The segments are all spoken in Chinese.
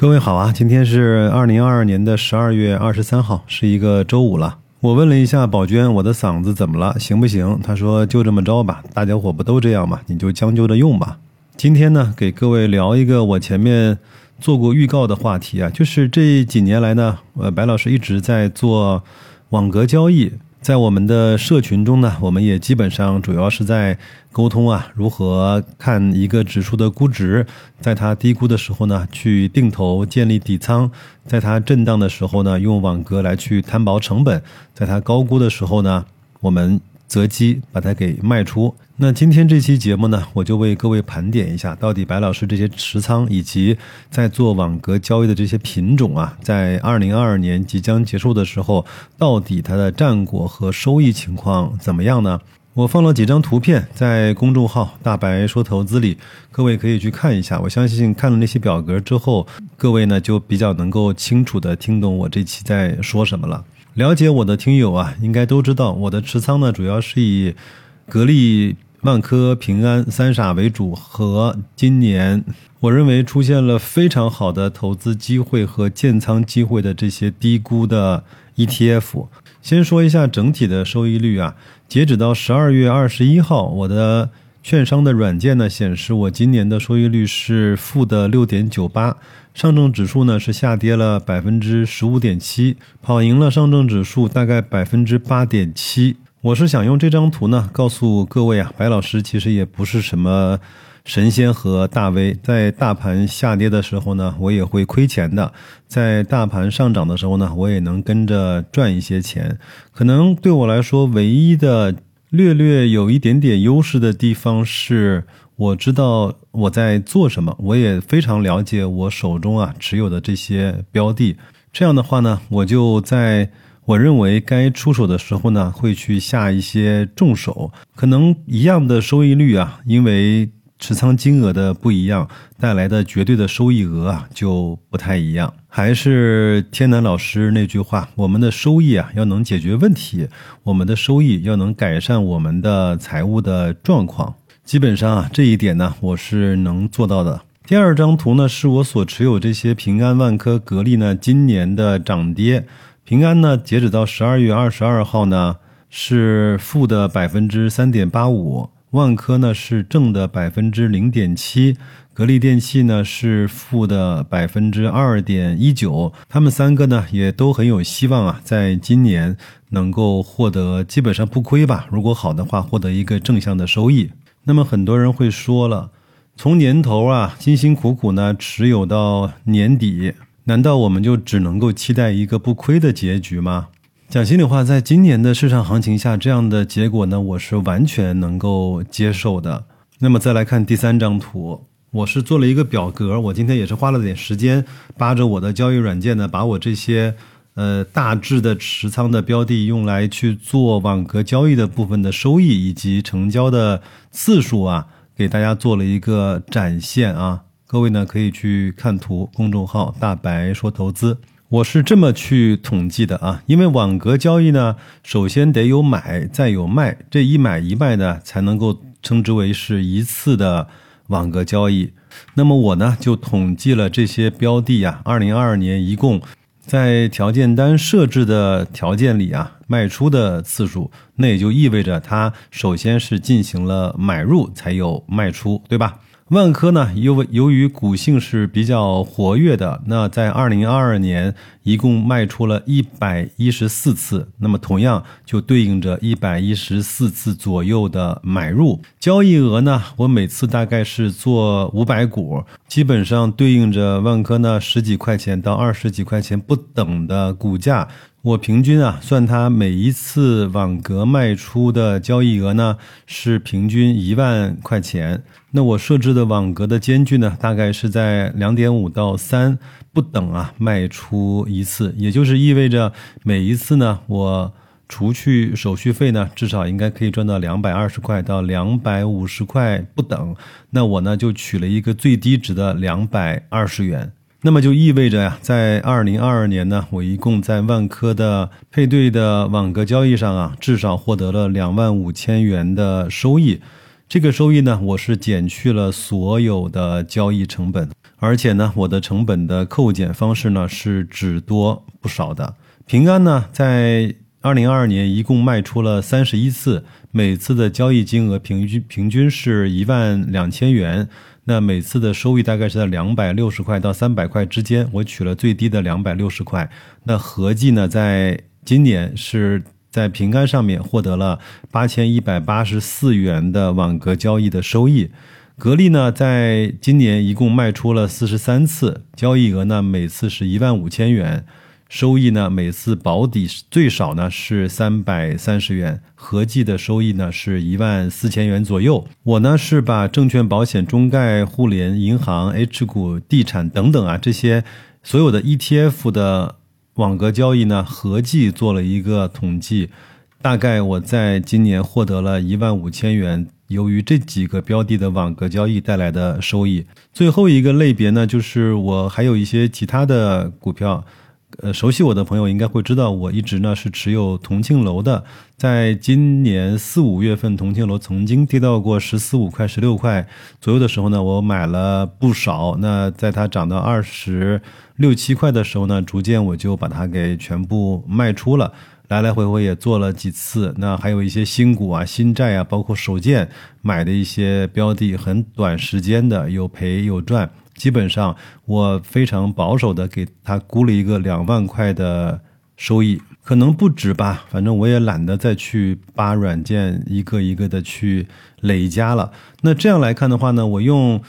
各位好啊，今天是二零二二年的十二月二十三号，是一个周五了。我问了一下宝娟，我的嗓子怎么了，行不行？她说就这么着吧，大家伙不都这样吗？你就将就着用吧。今天呢，给各位聊一个我前面做过预告的话题啊，就是这几年来呢，呃，白老师一直在做网格交易。在我们的社群中呢，我们也基本上主要是在沟通啊，如何看一个指数的估值，在它低估的时候呢，去定投建立底仓；在它震荡的时候呢，用网格来去摊薄成本；在它高估的时候呢，我们。择机把它给卖出。那今天这期节目呢，我就为各位盘点一下，到底白老师这些持仓以及在做网格交易的这些品种啊，在二零二二年即将结束的时候，到底它的战果和收益情况怎么样呢？我放了几张图片在公众号“大白说投资”里，各位可以去看一下。我相信看了那些表格之后，各位呢就比较能够清楚的听懂我这期在说什么了。了解我的听友啊，应该都知道我的持仓呢，主要是以格力、万科、平安三傻为主，和今年我认为出现了非常好的投资机会和建仓机会的这些低估的 ETF。先说一下整体的收益率啊，截止到十二月二十一号，我的。券商的软件呢显示，我今年的收益率是负的六点九八，上证指数呢是下跌了百分之十五点七，跑赢了上证指数大概百分之八点七。我是想用这张图呢告诉各位啊，白老师其实也不是什么神仙和大 V，在大盘下跌的时候呢，我也会亏钱的；在大盘上涨的时候呢，我也能跟着赚一些钱。可能对我来说，唯一的。略略有一点点优势的地方是，我知道我在做什么，我也非常了解我手中啊持有的这些标的。这样的话呢，我就在我认为该出手的时候呢，会去下一些重手。可能一样的收益率啊，因为。持仓金额的不一样，带来的绝对的收益额啊就不太一样。还是天南老师那句话，我们的收益啊要能解决问题，我们的收益要能改善我们的财务的状况。基本上啊这一点呢，我是能做到的。第二张图呢，是我所持有这些平安、万科、格力呢今年的涨跌。平安呢，截止到十二月二十二号呢，是负的百分之三点八五。万科呢是正的百分之零点七，格力电器呢是负的百分之二点一九，他们三个呢也都很有希望啊，在今年能够获得基本上不亏吧，如果好的话，获得一个正向的收益。那么很多人会说了，从年头啊辛辛苦苦呢持有到年底，难道我们就只能够期待一个不亏的结局吗？讲心里话，在今年的市场行情下，这样的结果呢，我是完全能够接受的。那么再来看第三张图，我是做了一个表格，我今天也是花了点时间，扒着我的交易软件呢，把我这些呃大致的持仓的标的用来去做网格交易的部分的收益以及成交的次数啊，给大家做了一个展现啊。各位呢可以去看图，公众号大白说投资。我是这么去统计的啊，因为网格交易呢，首先得有买，再有卖，这一买一卖呢，才能够称之为是一次的网格交易。那么我呢，就统计了这些标的啊，二零二二年一共在条件单设置的条件里啊，卖出的次数，那也就意味着它首先是进行了买入，才有卖出，对吧？万科呢，由由于股性是比较活跃的，那在二零二二年一共卖出了一百一十四次，那么同样就对应着一百一十四次左右的买入交易额呢，我每次大概是做五百股，基本上对应着万科呢十几块钱到二十几块钱不等的股价。我平均啊，算它每一次网格卖出的交易额呢，是平均一万块钱。那我设置的网格的间距呢，大概是在两点五到三不等啊，卖出一次，也就是意味着每一次呢，我除去手续费呢，至少应该可以赚到两百二十块到两百五十块不等。那我呢，就取了一个最低值的两百二十元。那么就意味着呀，在二零二二年呢，我一共在万科的配对的网格交易上啊，至少获得了两万五千元的收益。这个收益呢，我是减去了所有的交易成本，而且呢，我的成本的扣减方式呢是只多不少的。平安呢，在二零二二年一共卖出了三十一次，每次的交易金额平均平均是一万两千元。那每次的收益大概是在两百六十块到三百块之间，我取了最低的两百六十块。那合计呢，在今年是在平安上面获得了八千一百八十四元的网格交易的收益。格力呢，在今年一共卖出了四十三次，交易额呢每次是一万五千元。收益呢，每次保底最少呢是三百三十元，合计的收益呢是一万四千元左右。我呢是把证券、保险、中概、互联、银行、H 股、地产等等啊这些所有的 ETF 的网格交易呢合计做了一个统计，大概我在今年获得了一万五千元。由于这几个标的的网格交易带来的收益，最后一个类别呢就是我还有一些其他的股票。呃，熟悉我的朋友应该会知道，我一直呢是持有同庆楼的。在今年四五月份，同庆楼曾经跌到过十四五块、十六块左右的时候呢，我买了不少。那在它涨到二十六七块的时候呢，逐渐我就把它给全部卖出了。来来回回也做了几次。那还有一些新股啊、新债啊，包括首建买的一些标的，很短时间的有赔有赚。基本上我非常保守的给他估了一个两万块的收益，可能不止吧，反正我也懒得再去扒软件一个一个的去累加了。那这样来看的话呢，我用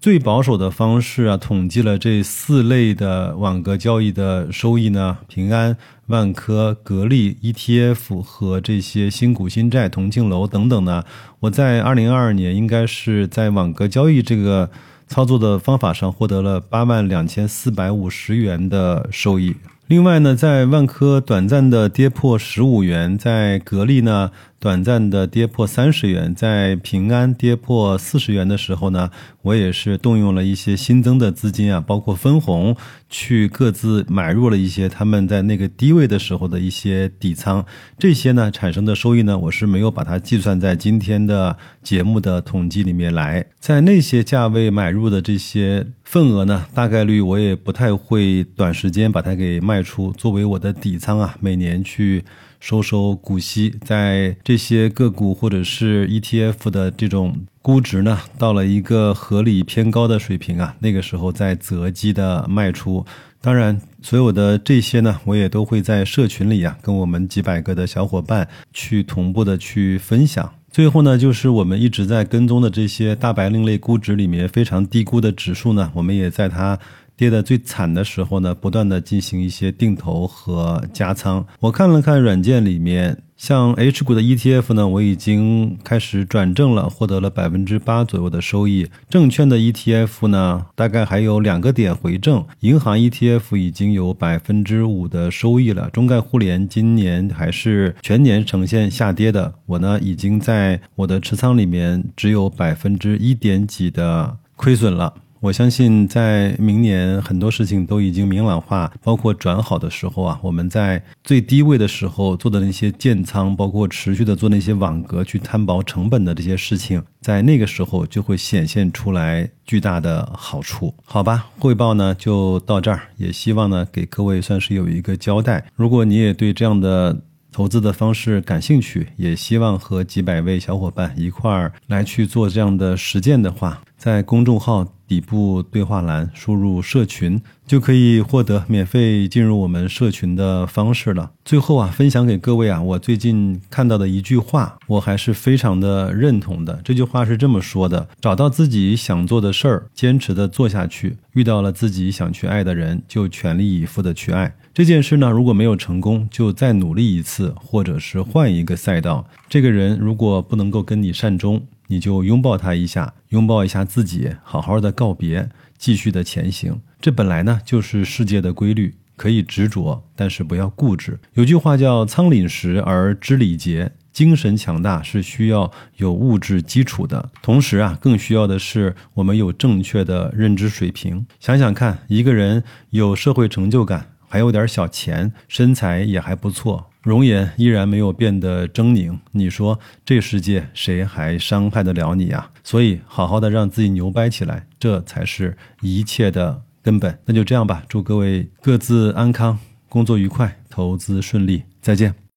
最保守的方式啊，统计了这四类的网格交易的收益呢，平安、万科、格力、ETF 和这些新股、新债、同庆楼等等呢，我在二零二二年应该是在网格交易这个。操作的方法上获得了八万两千四百五十元的收益。另外呢，在万科短暂的跌破十五元，在格力呢短暂的跌破三十元，在平安跌破四十元的时候呢，我也是动用了一些新增的资金啊，包括分红，去各自买入了一些他们在那个低位的时候的一些底仓。这些呢产生的收益呢，我是没有把它计算在今天的节目的统计里面来。在那些价位买入的这些份额呢，大概率我也不太会短时间把它给卖。出作为我的底仓啊，每年去收收股息，在这些个股或者是 ETF 的这种估值呢，到了一个合理偏高的水平啊，那个时候再择机的卖出。当然，所有的这些呢，我也都会在社群里啊，跟我们几百个的小伙伴去同步的去分享。最后呢，就是我们一直在跟踪的这些大白另类估值里面非常低估的指数呢，我们也在它。跌的最惨的时候呢，不断的进行一些定投和加仓。我看了看软件里面，像 H 股的 ETF 呢，我已经开始转正了，获得了百分之八左右的收益。证券的 ETF 呢，大概还有两个点回正。银行 ETF 已经有百分之五的收益了。中概互联今年还是全年呈现下跌的，我呢已经在我的持仓里面只有百分之一点几的亏损了。我相信，在明年很多事情都已经明朗化，包括转好的时候啊，我们在最低位的时候做的那些建仓，包括持续的做那些网格去摊薄成本的这些事情，在那个时候就会显现出来巨大的好处。好吧，汇报呢就到这儿，也希望呢给各位算是有一个交代。如果你也对这样的投资的方式感兴趣，也希望和几百位小伙伴一块儿来去做这样的实践的话，在公众号。底部对话栏输入“社群”就可以获得免费进入我们社群的方式了。最后啊，分享给各位啊，我最近看到的一句话，我还是非常的认同的。这句话是这么说的：找到自己想做的事儿，坚持的做下去；遇到了自己想去爱的人，就全力以赴的去爱这件事呢。如果没有成功，就再努力一次，或者是换一个赛道。这个人如果不能够跟你善终。你就拥抱他一下，拥抱一下自己，好好的告别，继续的前行。这本来呢就是世界的规律，可以执着，但是不要固执。有句话叫“仓廪实而知礼节”，精神强大是需要有物质基础的，同时啊，更需要的是我们有正确的认知水平。想想看，一个人有社会成就感。还有点小钱，身材也还不错，容颜依然没有变得狰狞。你说这世界谁还伤害得了你啊？所以好好的让自己牛掰起来，这才是一切的根本。那就这样吧，祝各位各自安康，工作愉快，投资顺利，再见。